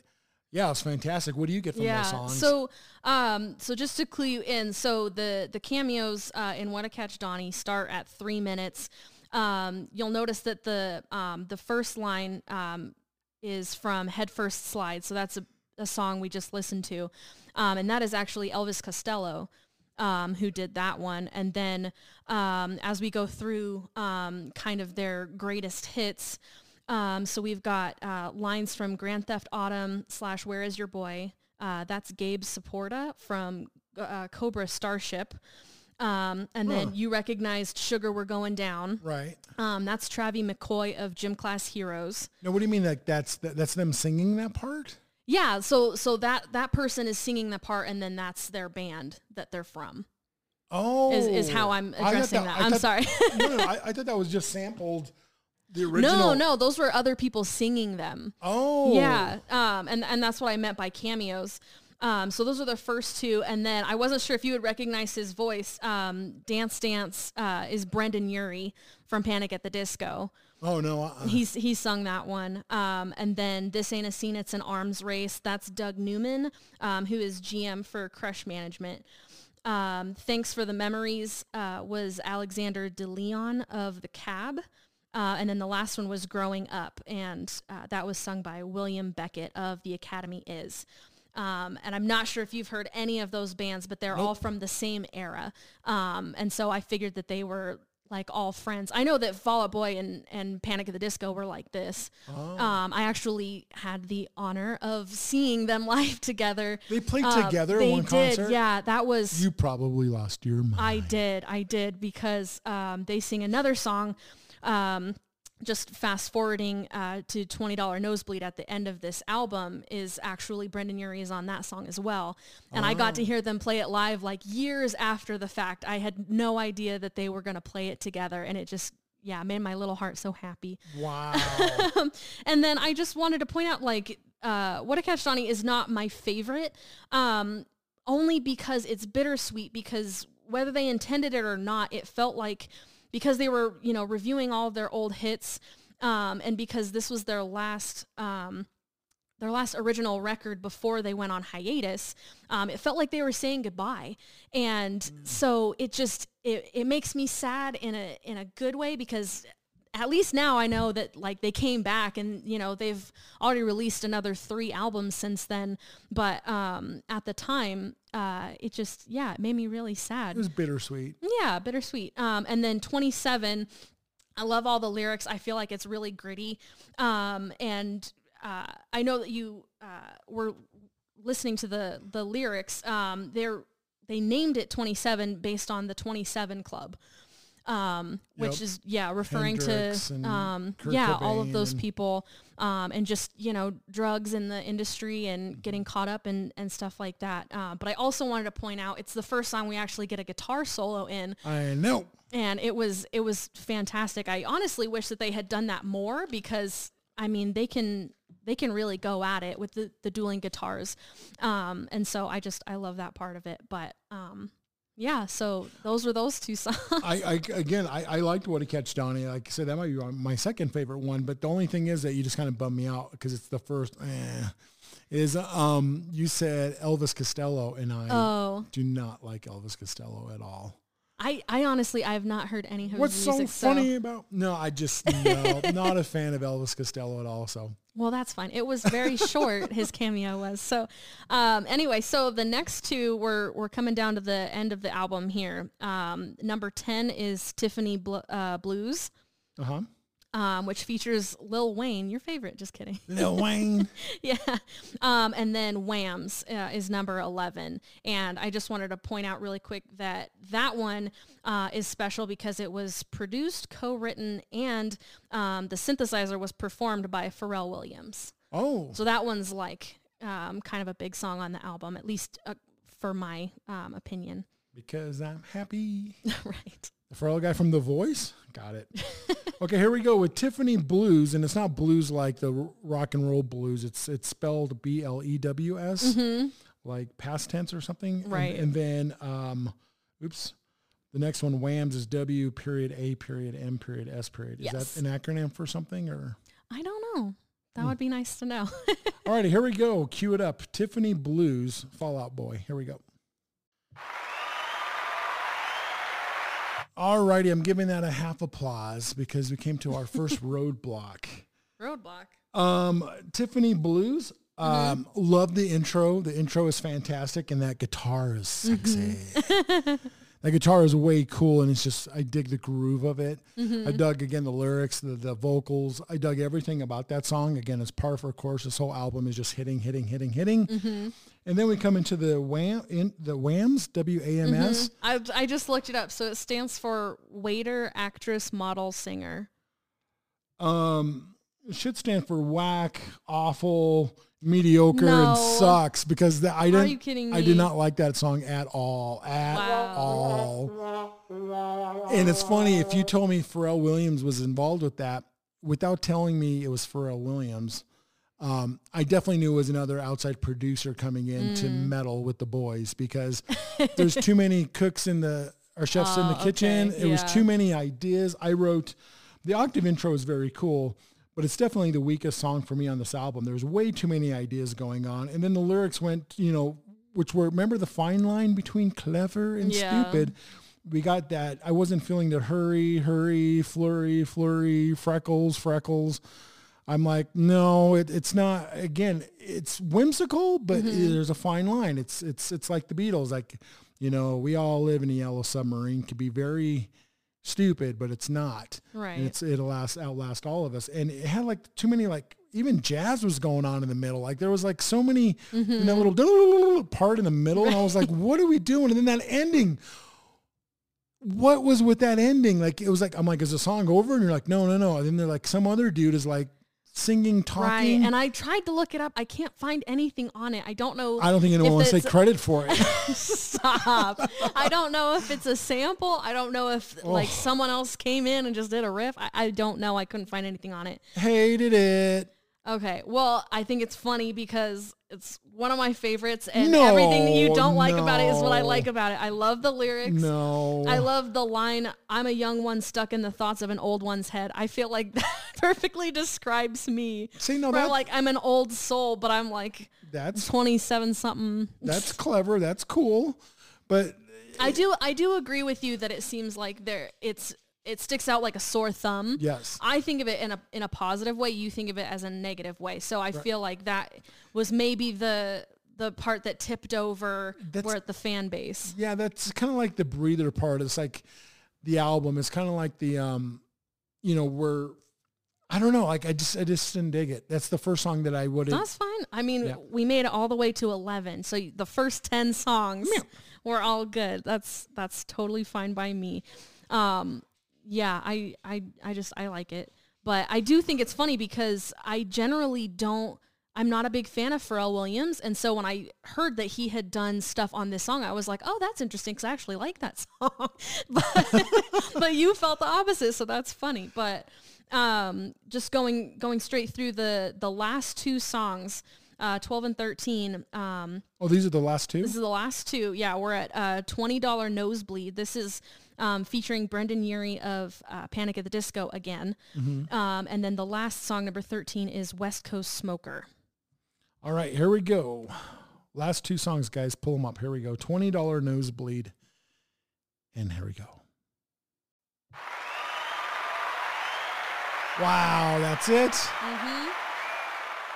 Yeah, it's fantastic. What do you get from yeah. those songs? So, um, so just to clue you in, so the the cameos uh, in "What a Catch Donnie" start at three minutes um, you'll notice that the um, the first line um, is from Head First Slide. So that's a, a song we just listened to. Um, and that is actually Elvis Costello um, who did that one. And then um, as we go through kind of their greatest hits, so we've got uh, lines from Grand Theft Autumn slash Where Is Your Boy? Uh, that's Gabe Saporta from uh, Cobra Starship. Um, and then you recognized Sugar We're Going Down. Right. Um, that's Travie McCoy of Gym Class Heroes. Now, what do you mean like that's that's them singing that part? Yeah, so so that that person is singing the part, and then that's their band that they're from. Oh, is, is how I'm addressing that. that. I'm thought, sorry. no, no, I, I, thought that was just sampled. The original. No, no, those were other people singing them. Oh, yeah, um, and and that's what I meant by cameos. Um, so those are the first two, and then I wasn't sure if you would recognize his voice. Um, Dance Dance uh, is Brendon Urie from Panic at the Disco. Oh no, uh-uh. he's he sung that one. Um, and then this ain't a scene, it's an arms race. That's Doug Newman, um, who is GM for Crush Management. Um, Thanks for the memories uh, was Alexander DeLeon of the Cab. Uh, and then the last one was Growing Up, and uh, that was sung by William Beckett of The Academy Is. Um, and I'm not sure if you've heard any of those bands, but they're nope. all from the same era. Um, and so I figured that they were like all friends. I know that Fall Out Boy and, and Panic at the Disco were like this. Oh. Um, I actually had the honor of seeing them live together. They played um, together they one did, concert? Yeah, that was... You probably lost your mind. I did. I did because um, they sing another song um, just fast forwarding uh, to $20 nosebleed at the end of this album is actually Brendon Urie is on that song as well. And oh. I got to hear them play it live like years after the fact. I had no idea that they were going to play it together and it just yeah, made my little heart so happy. Wow. and then I just wanted to point out like uh, What a Catch Donnie is not my favorite um, only because it's bittersweet because whether they intended it or not, it felt like because they were, you know, reviewing all their old hits, um, and because this was their last um, their last original record before they went on hiatus, um, it felt like they were saying goodbye, and mm. so it just it, it makes me sad in a in a good way because at least now I know that like they came back and you know they've already released another three albums since then. But um, at the time, uh, it just yeah, it made me really sad. It was bittersweet. Yeah, bittersweet. Um, and then 27. I love all the lyrics. I feel like it's really gritty. Um, and uh, I know that you uh, were listening to the the lyrics. Um, they're they named it 27 based on the 27 Club um, which yep. is yeah referring Hendrix to um, yeah Cobain all of those people um, and just you know drugs in the industry and mm-hmm. getting caught up and and stuff like that. Uh, but I also wanted to point out it's the first song we actually get a guitar solo in. I know. And it was it was fantastic. I honestly wish that they had done that more because I mean they can they can really go at it with the, the dueling guitars. Um, and so I just I love that part of it. But um, yeah, so those were those two songs. I, I again, I, I liked What a Catch Donnie. Like I said, that might be my second favorite one. But the only thing is that you just kind of bum me out because it's the first. Eh, is um you said Elvis Costello and I oh. do not like Elvis Costello at all. I, I honestly I have not heard any of his What's music. What's so funny so. about? No, I just no, not a fan of Elvis Costello at all. So well, that's fine. It was very short. his cameo was so. Um, anyway, so the next two we're we're coming down to the end of the album here. Um, number ten is Tiffany Bl- uh, Blews. Uh huh um, which features Lil Wayne, your favorite. Just kidding. Lil Wayne. yeah. Um, and then Whams uh, is number 11. And I just wanted to point out really quick that that one uh, is special because it was produced, co-written, and um, the synthesizer was performed by Pharrell Williams. Oh. So that one's like um, kind of a big song on the album, at least uh, for my um, opinion. Because I'm happy. right. The Pharrell guy from The Voice? Got it. okay, here we go with Tiffany Blews, and it's not blues like the rock and roll blues. It's it's spelled B L E W S, mm-hmm. like past tense or something. Right. And, and then, um, oops, the next one, WHAMS, is W period A period M period S period. Is yes. that an acronym for something or? I don't know. That hmm. would be nice to know. All righty, here we go. Cue it up. Tiffany Blews, Fallout Boy. Here we go. All righty, I'm giving that a half applause because we came to our first roadblock. Roadblock. Um, Tiffany Blews. Um, mm-hmm. love the intro. The intro is fantastic, and that guitar is sexy. Mm-hmm. that guitar is way cool, and it's just I dig the groove of it. Mm-hmm. I dug again the lyrics, the the vocals. I dug everything about that song. Again, it's par for course. This whole album is just hitting, hitting, hitting, hitting. Mm-hmm. And then we come into the WHAM, in the WAMS, W-A-M-S. Mm-hmm. I, I just looked it up. So it stands for waiter, actress, model, singer. Um, it should stand for whack, awful, mediocre, no. and sucks because the, I didn't. Are you kidding me? I did not like that song at all. At wow. all. And it's funny if you told me Pharrell Williams was involved with that without telling me it was Pharrell Williams um, I definitely knew it was another outside producer coming in mm. to meddle with the boys because there's too many cooks in the or chefs in the oh, kitchen. Okay. It yeah. was too many ideas. I wrote the octave intro is very cool, but it's definitely the weakest song for me on this album. There's way too many ideas going on, and then the lyrics went, you know, which were remember the fine line between clever and yeah. stupid. We got that. I wasn't feeling the hurry, hurry, flurry, flurry, freckles, freckles. I'm like, no, it, it's not. Again, it's whimsical, but mm-hmm. there's a fine line. It's it's it's like the Beatles. Like, you know, we all live in a yellow submarine. Could be very stupid, but it's not. Right. And it's it'll last outlast all of us. And it had like too many like even jazz was going on in the middle. Like there was like so many mm-hmm. in that little part in the middle, right. and I was like, what are we doing? And then that ending what was with that ending? Like it was like I'm like, is the song over? And you're like, no, no, no. And then they're like, some other dude is like singing, talking. Right. And I tried to look it up. I can't find anything on it. I don't know. I don't think anyone wants to take credit for it. Stop. I don't know if it's a sample. I don't know if oh. like someone else came in and just did a riff. I, I don't know. I couldn't find anything on it. Hated it. Okay. Well, I think it's funny because it's one of my favorites and No, everything that you don't like about it is what I like about it. I love the lyrics. No. I love the line, I'm a young one stuck in the thoughts of an old one's head. I feel like that perfectly describes me. See, no, that- like I'm an old soul, but I'm like That's 27 something. that's clever. That's cool. But I do I do agree with you that it seems like there it's it sticks out like a sore thumb. yes. I think of it in a in a positive way. You think of it as a negative way. So I feel like that was maybe the the part that tipped over That's- where at the fan base. Yeah, that's kind of like the breather part. It's like the album. It's kind of like the um, you know, where I don't know. Like I just I just didn't dig it. That's the first song that I would. That's fine. I mean, Yeah. we made it all the way to 11. So the first 10 songs were all good. That's that's totally fine by me. Um yeah, I I I just I like it. But I do think it's funny because I generally don't I'm not a big fan of Pharrell Williams, and so when I heard that he had done stuff on this song, I was like, "Oh, that's interesting," because I actually like that song. but, but you felt the opposite, so that's funny. But um, just going going straight through the the last two songs, uh, 12 and 13. Um, Oh, these are the last two. this is the last two. Yeah, we're at uh, $20 Nosebleed. This is um, featuring Brendon Urie of uh, Panic at the Disco again. Um, and then the last song, number 13, is West Coast Smoker. All right, here we go. Last two songs, guys. Pull them up. Here we go. Twenty dollar nosebleed, and here we go. Wow, that's it.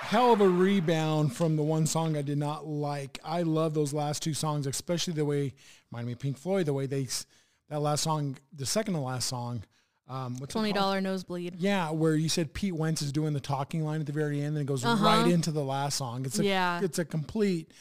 Hell of a rebound from the one song I did not like. I love those last two songs, especially the way remind me of Pink Floyd. The way they that last song, the second to last song. Um, what's $20? Nosebleed. Yeah, where you said Pete Wentz is doing the talking line at the very end, and it goes right into the last song. It's a, Yeah. it's a complete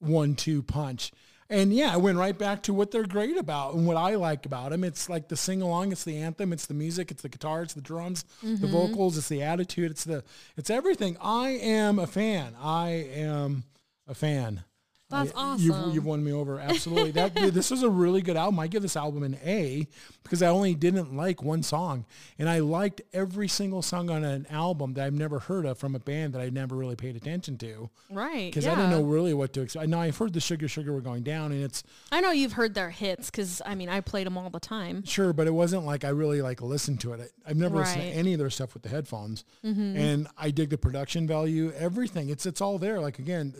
one-two punch. And yeah, I went right back to what they're great about and what I like about them. It's like the sing along, it's the anthem, it's the music, it's the guitar, it's the drums, the vocals, it's the attitude, it's the it's everything. I am a fan. I am a fan. That's I- You've, awesome. you've won me over. Absolutely. That this is a really good album. I give this album an A because I only didn't like one song, and I liked every single song on an album that I've never heard of from a band that I never really paid attention to Right. because yeah. I didn't know really what to expect. Now I've heard the Sugar Sugar were going down, and it's I know you've heard their hits because, I mean, I played them all the time. sure, but it wasn't like I really like listened to it. I, I've never listened to any of their stuff with the headphones, mm-hmm. and I dig the production value, everything. It's it's all there. Like again,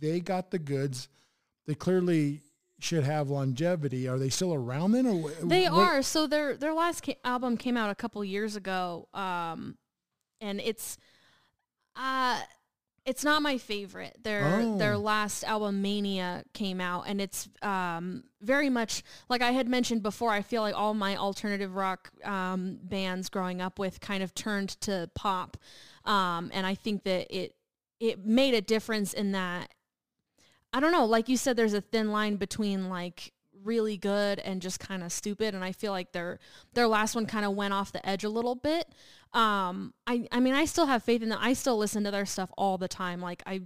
they got the goods. They clearly should have longevity. Are they still around then, or wh- They what- are. So their their last ca- album came out a couple years ago, um, and it's uh, it's not my favorite. Their Oh. their last album, Mania, came out, and it's um, very much like I had mentioned before. I feel like all my alternative rock um, bands growing up with kind of turned to pop, um, and I think that it it made a difference in that I don't know, like you said, there's a thin line between like really good and just kind of stupid. And I feel like their their last one kind of went off the edge a little bit. Um, I I mean, I still have faith in them. I still listen to their stuff all the time. Like I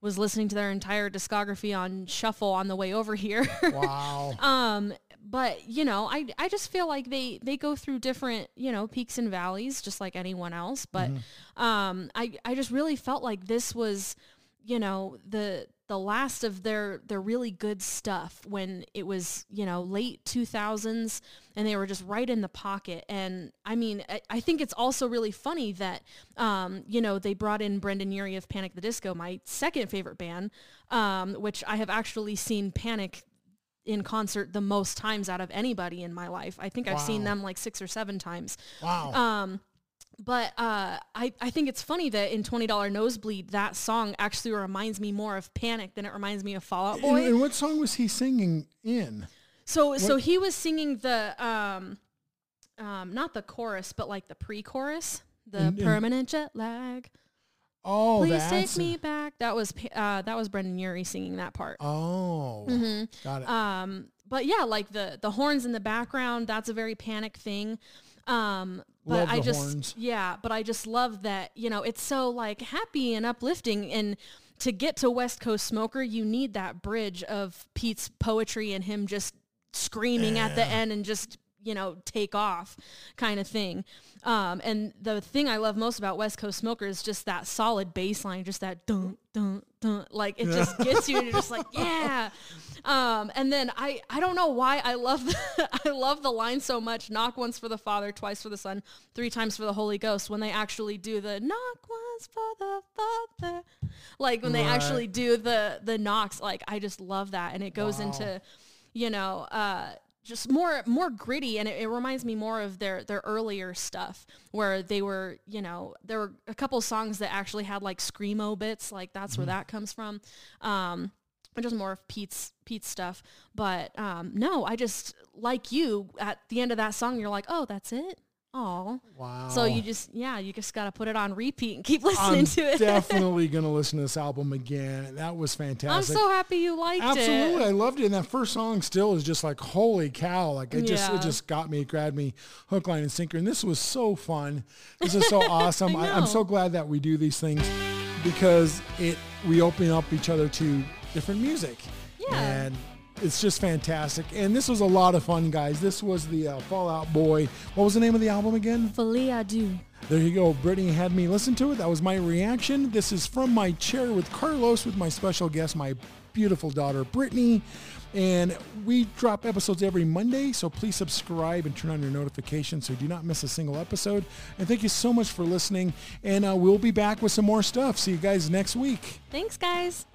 was listening to their entire discography on shuffle on the way over here. Wow. um, but you know, I I just feel like they they go through different you know peaks and valleys just like anyone else. But um, I I just really felt like this was you know the the last of their their really good stuff when it was you know late 2000s and they were just right in the pocket. And i mean i, I think it's also really funny that um, you know they brought in brendon urie of panic the disco my second favorite band um, which i have actually seen panic in concert the most times out of anybody in my life. I think i've seen them like six or seven times. Wow. um, but uh, I, I think it's funny that in $20 Nosebleed, that song actually reminds me more of Panic than it reminds me of Fall Out Boy. and what song was he singing in? so so he was singing the, um, um, not the chorus, but like the pre-chorus, the And- and- permanent jet lag. Oh, Please take me back. That was uh, that was Brendon Urie singing that part. Oh, Mhm. got it. Um, but yeah, like the the horns in the background, that's a very panic thing. Um, but Love I just horns. yeah, but I just love that you know it's so like happy and uplifting and. To get to West Coast Smoker, you need that bridge of Pete's poetry and him just screaming at the end and just you know take off kind of thing. Um, and the thing i love most about west coast smoker is just that solid bass line just that dun dun dun like it just gets you and you're just like yeah. Um, and then i i don't know why i love the, i love the line so much knock once for the father twice for the son three times for the holy ghost when they actually do the knock once for the father. Like when they actually do the the knocks like i just love that and it goes Wow. into you know, uh, just more more gritty, and it, it reminds me more of their their earlier stuff where they were, you know, there were a couple songs that actually had like screamo bits, like that's where that comes from. Um, which is more of Pete's Pete's stuff, but um, no, I just like you at the end of that song, you're like, oh, that's it. Oh, wow. so you just yeah, you just gotta put it on repeat and keep listening I'm to it. definitely gonna listen to this album again. That was fantastic. I'm so happy you liked Absolutely, it. Absolutely. I loved it. And that first song still is just like holy cow! Like it just it just got me, grabbed me, hook, line, and sinker. And this was so fun. This is so awesome. I, I'm so glad that we do these things because it we open up each other to different music. Yeah. And it's just fantastic. And this was a lot of fun, guys. This was the uh, Fall Out Boy. What was the name of the album again? Folie à. There you go. Brittany had me listen to it. That was my reaction. This is from my chair with Carlos with my special guest, my beautiful daughter, Brittany. And we drop episodes every Monday, so please subscribe and turn on your notifications so you do not miss a single episode. And thank you so much for listening. And uh, we'll be back with some more stuff. See you guys next week. Thanks, guys.